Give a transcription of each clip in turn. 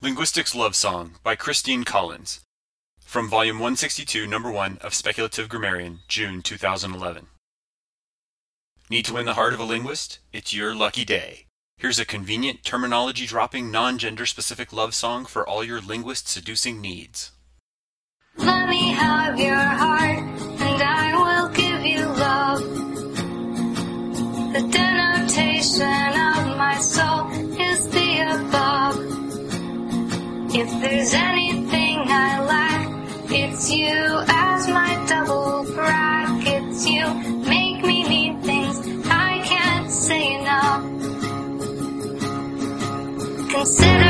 Linguistics Love Song by Christine Collins. From Volume 162, Number 1 of Speculative Grammarian, June 2011. Need to win the heart of a linguist? It's your lucky day. Here's a convenient, terminology dropping, non gender specific love song for all your linguist seducing needs. Let me have your heart, there's anything I lack, it's you as my double crack. It's you make me need things I can't say enough. Consider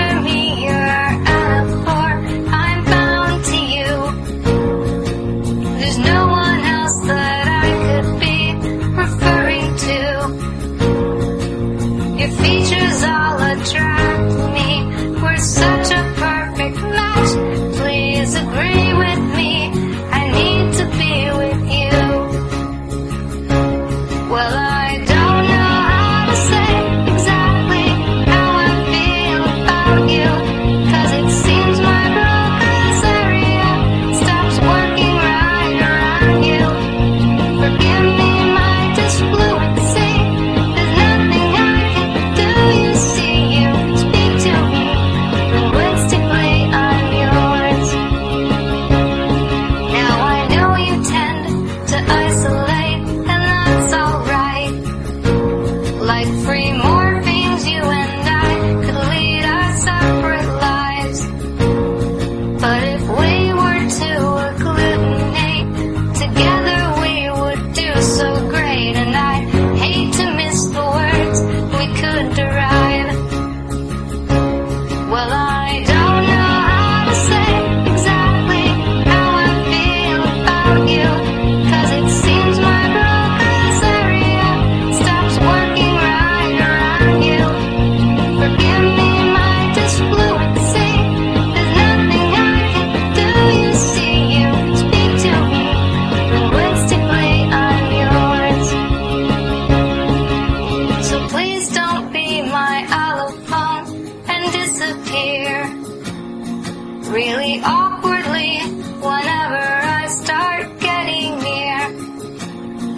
really awkwardly whenever I start getting near.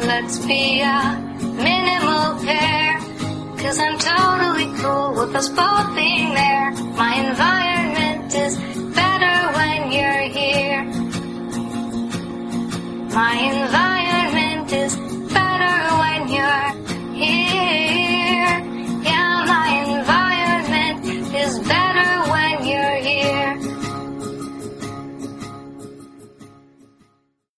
Let's be a minimal pair, cause I'm totally cool with us both being there. My environment is better when you're here. My environment